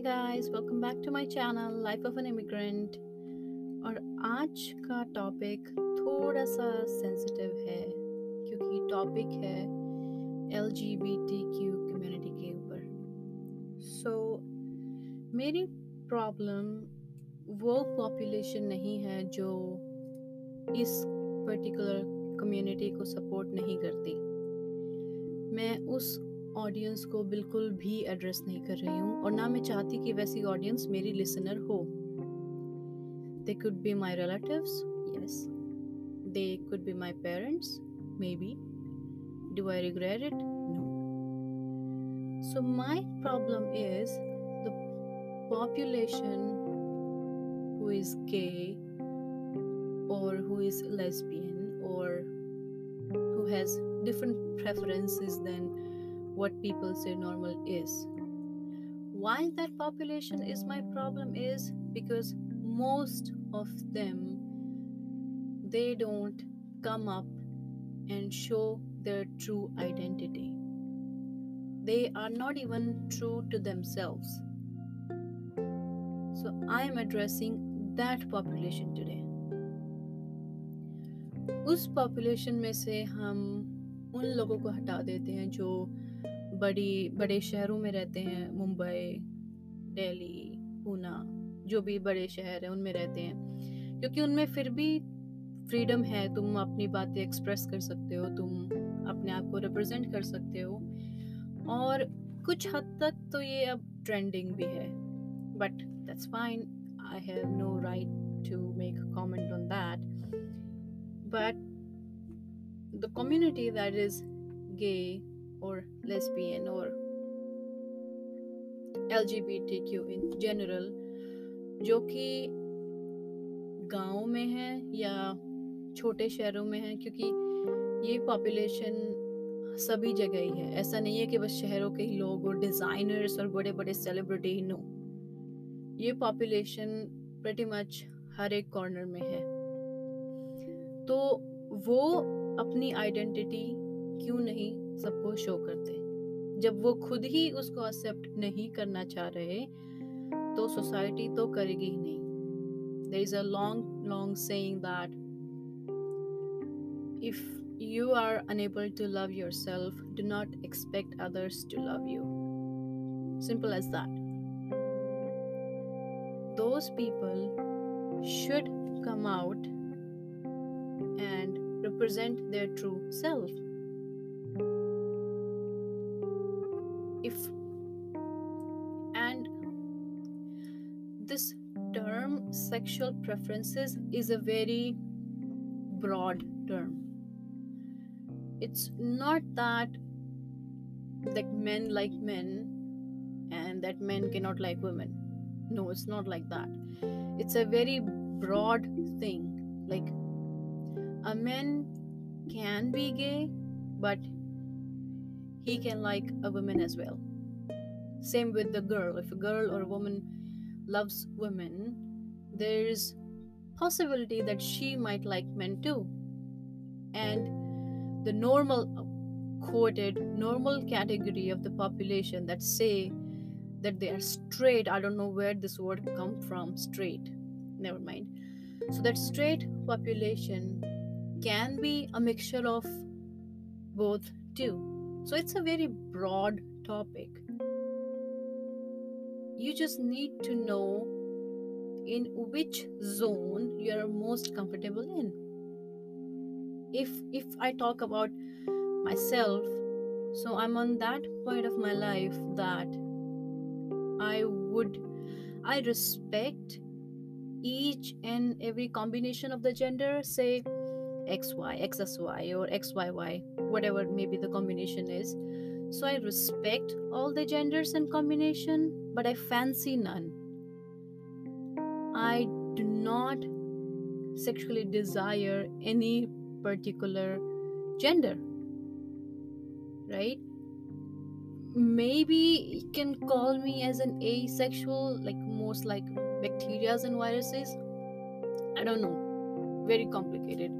Hi guys welcome back to my channel life of an immigrant और आज का topic थोड़ा सा सेंसिटिव है क्योंकि टॉपिक है L G B T Q community के ऊपर। सो so, मेरी प्रॉब्लम वो पॉपुलेशन नहीं है जो इस पर्टिकुलर कम्युनिटी को सपोर्ट नहीं करती। मैं उस ऑडियंस को बिल्कुल भी एड्रेस नहीं कर रही हूँ और ना मैं चाहती कि वैसी ऑडियंस मेरी लिसनर हो। They could be my relatives yes they could be my parents may be do I regret it no so my problem is the population who is gay or who is lesbian or who has different preferences than what people say normal is. Why that population is my problem is because most of them they don't come up and show their true identity. They are not even true to themselves. So I am addressing that population today. उस population में से हम उन लोगों को हटा देते हैं जो बड़ी, बड़े शहरों में रहते हैं, मुंबई, दिल्ली पूना जो भी बड़े शहर हैं, उनमें रहते हैं। क्योंकि उनमें फिर भी फ्रीडम है, तुम अपनी बातें एक्सप्रेस कर सकते हो, तुम अपने आप को रिप्रेजेंट कर सकते हो। और कुछ हद तक तो ये अब ट्रेंडिंग भी है but that's fine I have no right to make comment on that but the community that is gay or lesbian or LGBTQ in general, जो कि गाँव में है या छोटे शहरों में है, क्योंकि ये पॉपुलेशन सभी जगह ही है। ऐसा नहीं है कि बस शहरों के ही लोग और डिज़ाइनर्स और बड़े बड़े सेलिब्रिटी ही। नो ये पॉपुलेशन प्रति मच हर एक कॉर्नर में है। तो वो अपनी आइडेंटिटी क्यों नहीं सबको शो करते जब वो खुद ही उसको एक्सेप्ट नहीं करना चाह रहे तो सोसाइटी तो करेगी ही नहीं there is a long long saying that if you are unable to love yourself, do not expect others to love you. Simple as that. Those people should come out and represent their true self. If and this term sexual preferences is a very broad term. It's not that like men like men and that men cannot like women. No it's not like that. It's a very broad thing. Like a man can be gay but he can like a woman as well. Same with the girl. If a girl or a woman loves women, there's possibility that she might like men too. And the normal quoted normal category of the population that say that they are straight, I don't know where this word come from, straight. Never mind. So that straight population can be a mixture of both too so it's a very broad topic. You just need to know in which zone you are most comfortable in. If if I talk about myself, so I'm on that point of my life that I would I respect each and every combination of the gender, say XY, XSY, or XYY, whatever maybe the combination is. So I respect all the genders and combination, but I fancy none. I do not sexually desire any particular gender. Right? Maybe you can call me as an asexual, like most like bacteria and viruses. I don't know. Very complicated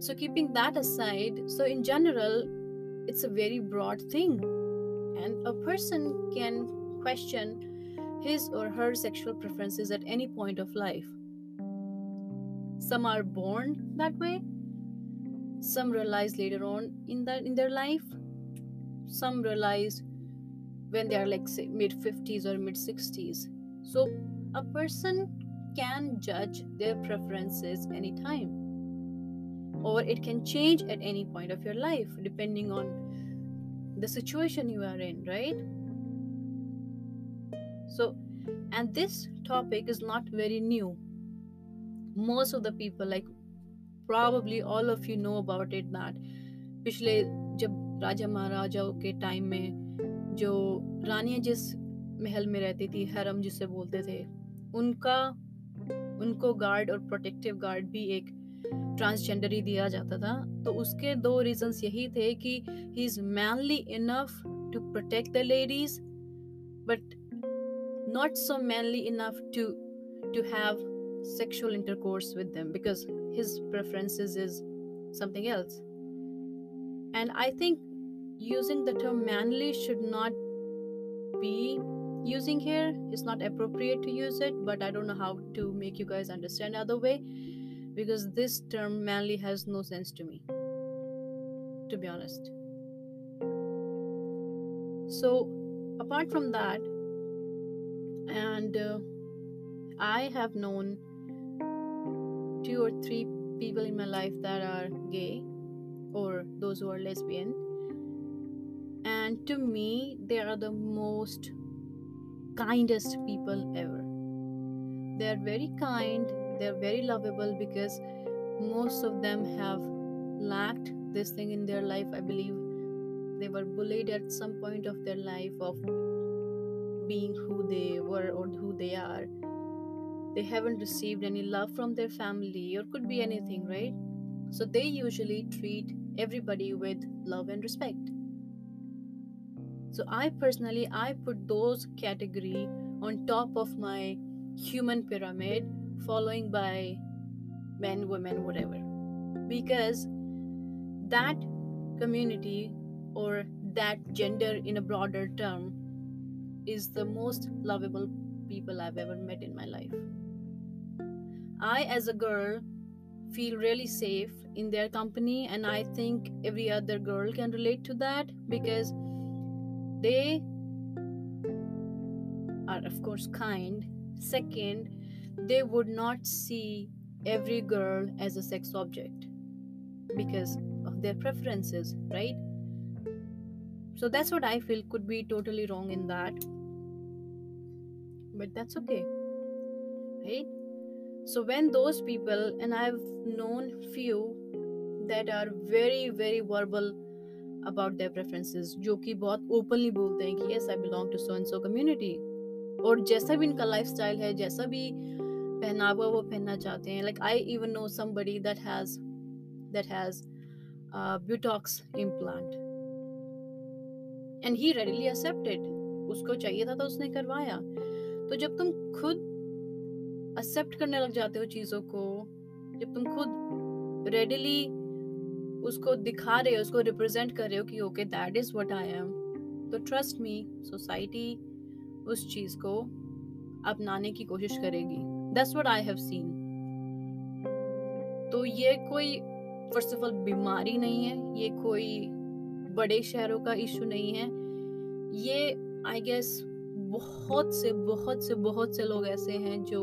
so, keeping that aside, so in general, it's a very broad thing, and a person can question his or her sexual preferences at any point of life. Some are born that way, some realize later on in that in their life, some realize when they are like mid 50s or mid 60s. So a person can judge their preferences anytime or it can change at any point of your life depending on the situation you are in right so and this topic is not very new most of the people like probably all of you know about it that पिछले जब राजा महाराजाओं के time में जो रानियाँ जिस महल में रहती थी हरम जिसे बोलते थे उनका उनको गार्ड और प्रोटेक्टिव गार्ड भी एक ट्रांसजेंडर ही दिया जाता था तो उसके दो रीजंस यही थे कि he is manly enough to protect the ladies but not so manly enough to to have sexual intercourse with them because his preferences is something else and i think using the term manly should not be using here is not appropriate to use it but i don't know how to make you guys understand other way because this term manly has no sense to me, to be honest. So, apart from that, and uh, I have known two or three people in my life that are gay or those who are lesbian, and to me, they are the most kindest people ever. They are very kind, they're very lovable because most of them have lacked this thing in their life. I believe they were bullied at some point of their life of being who they were or who they are. They haven't received any love from their family or could be anything right? So they usually treat everybody with love and respect. So i personally i put those category on top of my human pyramid following by men, women, whatever. Because that community or that gender in a broader term is the most lovable people I've ever met in my life. I, as a girl, feel really safe in their company, and I think every other girl can relate to that because they are, of course, kind. Second, they would not see every girl as a sex object because of their preferences, right? So that's what I feel could be totally wrong in that. But that's okay, right? So when those people, and I've known few that are very, very verbal about their preferences, जो कि बहुत openly बोलते हैं कि yes I belong to so and so community और जैसा भी इनका lifestyle है जैसा भी पहनावा वो पहनना चाहते हैं। Like I even know somebody that has that has Botox implant and he readily accepted उसको चाहिए था तो उसने करवाया। तो जब तुम खुद एक्सेप्ट करने लग जाते हो चीज़ों को, जब तुम खुद रेडीली उसको दिखा रहे हो, उसको रिप्रेजेंट कर रहे हो कि okay that is what I am तो ट्रस्ट मी सोसाइटी उस चीज़ को अपनाने की कोशिश करेगी। That's what I have seen तो ये कोई फ़र्स्ट ऑफ़ ऑल बीमारी नहीं है, ये कोई बड़े शहरों का इशू नहीं है। ये आई गेस बहुत से बहुत से बहुत से लोग ऐसे हैं जो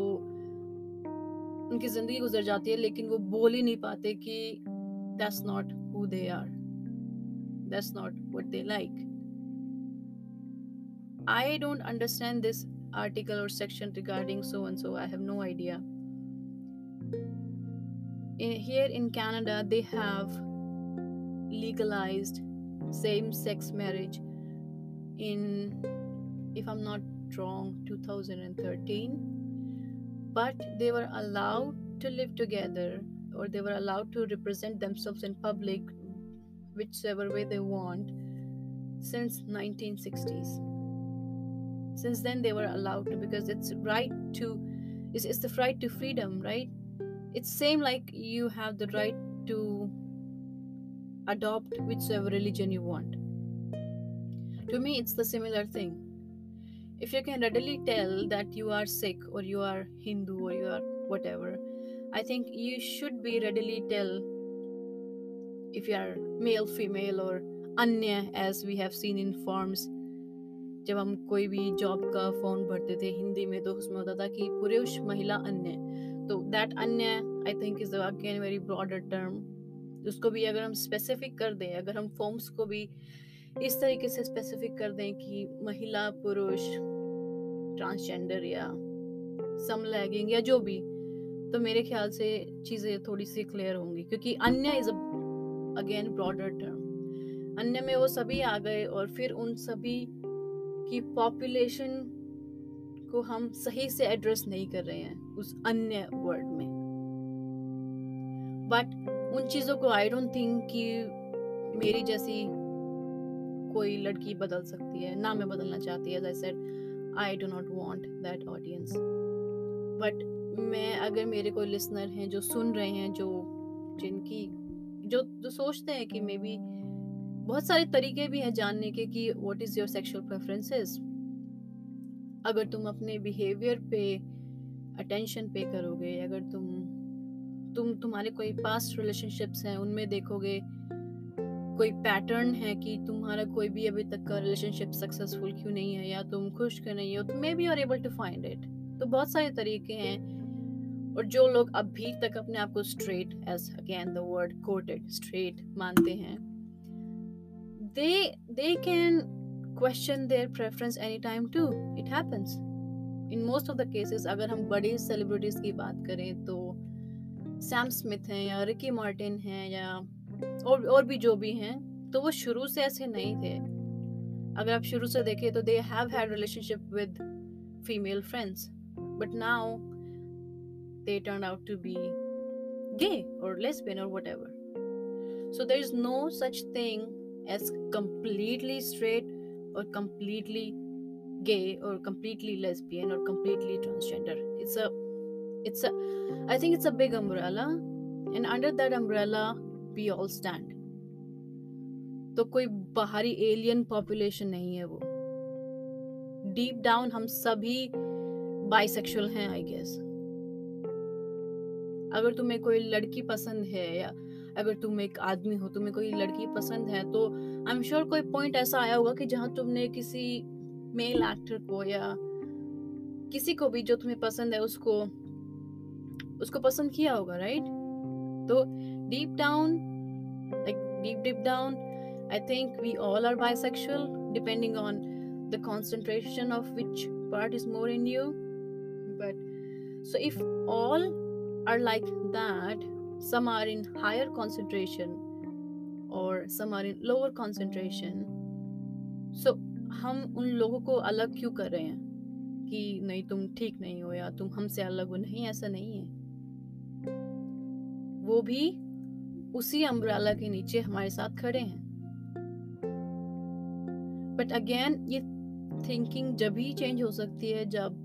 उनकी ज़िंदगी गुजर जाती है, लेकिन वो बोल ही नहीं पाते कि that's not who they are that's not what they like I don't understand this article or section regarding so and so. I have no idea. In, here in Canada, they have legalized same sex marriage in, if I'm not wrong, 2013. But they were allowed to live together or they were allowed to represent themselves in public whichever way they want since 1960s since then they were allowed to because it's right to it's, it's the right to freedom right it's same like you have the right to adopt whichever religion you want to me it's the similar thing if you can readily tell that you are Sikh or you are Hindu or you are whatever, I think you should be readily tell if you are male, female, or anya, as we have seen in forms. जब हम कोई भी job का form भरते थे हिंदी में तो उसमें होता था कि पुरुष, महिला, अन्य। तो दैट अन्य I think is again very broader term उसको भी अगर हम स्पेसिफिक कर दें, अगर हम फॉर्म्स को भी इस तरीके से स्पेसिफिक कर दें कि महिला, पुरुष ट्रांसजेंडर या समलैगिंग या जो भी तो मेरे ख्याल से चीज़ें थोड़ी सी क्लियर होंगी। क्योंकि अन्य इज़ अगेन ब्रॉडर टर्म अन्य में वो सभी आ गए और फिर उन सभी की पॉपुलेशन को हम सही से एड्रेस नहीं कर रहे हैं उस अन्य वर्ड में। बट उन चीज़ों को आई डोंट थिंक कि मेरी जैसी कोई लड़की बदल सकती है, ना मैं बदलना चाहती है I said I do not want that audience but मैं, अगर मेरे कोई लिसनर हैं जो सुन रहे हैं, जो जिनकी, जो जो सोचते हैं कि मे बी बहुत सारे तरीके भी हैं जानने के कि what is your sexual preferences अगर तुम अपने बिहेवियर पे अटेंशन पे करोगे, अगर तुम तुम, तुम्हारे कोई पास्ट रिलेशनशिप्स हैं, उनमें देखोगे कोई पैटर्न है कि तुम्हारा कोई भी अभी तक का रिलेशनशिप सक्सेसफुल क्यों नहीं है या तुम खुश क्यों नहीं हो तो maybe are able to find it तो बहुत सारे तरीके हैं और जो लोग अभी तक अपने आप को straight as again the word quoted straight मानते हैं। They can question their preference any time to it happens in most of the cases अगर हम बड़ी सेलिब्रिटीज की बात करें तो सैम स्मिथ हैं या रिकी मार्टिन हैं या और और भी जो भी हैं तो वो शुरू से ऐसे नहीं थे। अगर आप शुरू से देखें तो they have had relationship with female friends but now they turn out to be gay और lesbian or whatever. So there is no such thing as completely straight और कम्प्लीटली गे और कम्प्लीटली लेसबियन और completely transgender it's it's I think it's a big umbrella and under that umbrella we all stand तो कोई बाहरी alien population नहीं है वो. Deep down हम सभी बाइसेक्सुअल हैं आई गेस अगर तुम्हें कोई लड़की पसंद है या अगर तुम एक आदमी हो, तुम्हें कोई लड़की पसंद है तो आई एम श्योर कोई पॉइंट ऐसा आया होगा कि जहाँ तुमने किसी मेल एक्टर को या किसी को भी जो तुम्हें पसंद है, उसको उसको पसंद किया होगा राइट तो deep down like deep deep down I think we all are bisexual depending on the concentration of which part is more in you. But, so if all are like that some are in higher concentration or some are in lower concentration. So, हम उन लोगों को अलग क्यों कर रहे हैं? कि नहीं, तुम ठीक नहीं हो या तुम हमसे अलग हो? नहीं, ऐसा नहीं है। वो भी उसी अम्ब्रेला के नीचे हमारे साथ खड़े हैं। बट अगेन ये थिंकिंग जब ही चेंज हो सकती है, जब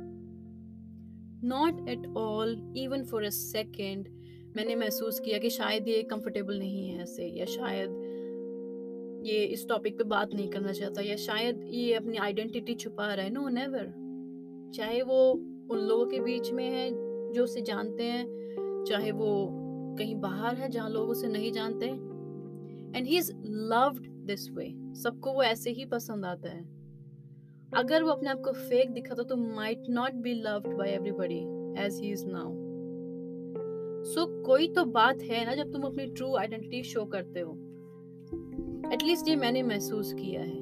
not at all, even for a second, मैंने महसूस किया कि शायद ये कंफर्टेबल नहीं है ऐसे, या शायद ये इस टॉपिक पे बात नहीं करना चाहता, या शायद ये अपनी आइडेंटिटी छुपा रहा है। नो नेवर चाहे वो उन लोगों के बीच में है जो उसे जानते हैं, चाहे वो कहीं बाहर है जहाँ लोग उसे नहीं जानते and he is loved this way सबको वो ऐसे ही पसंद आता है। अगर वो अपने आप को फेक दिखाता तो might not be loved by everybody as he is now so कोई तो बात है ना जब तुम अपनी ट्रू आइडेंटिटी शो करते हो। एटलीस्ट ये मैंने महसूस किया है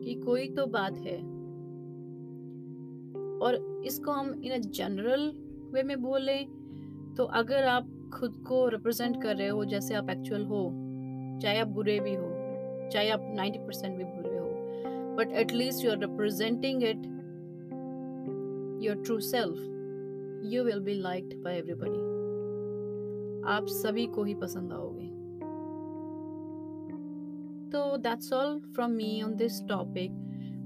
कि कोई तो बात है। और इसको हम इन अ जनरल वे में बोले तो अगर आप खुद को रिप्रेजेंट कर रहे हो, जैसे आप एक्चुअल हो, चाहे आप बुरे भी हो, चाहे आप 90 परसेंट भी बुरे but at least you are representing it, your true self, you will be liked by everybody. आप सभी को ही पसंद आओगे। तो that's all from me on this topic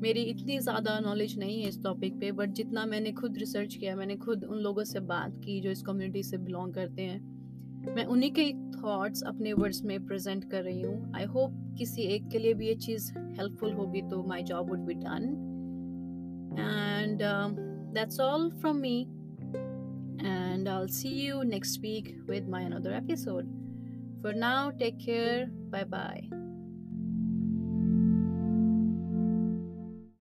मेरी इतनी ज़्यादा नॉलेज नहीं है इस टॉपिक पे बट जितना मैंने खुद रिसर्च किया, मैंने खुद उन लोगों से बात की जो इस कम्युनिटी से बिलोंग करते हैं, मैं उन्हीं के थॉट्स अपने वर्ड्स में प्रेजेंट कर रही हूँ। आई होप किसी एक के लिए भी ये चीज़ हेल्पफुल होगी तो my job would be done and that's all from me and I see you next week with my another episode for now take care bye bye.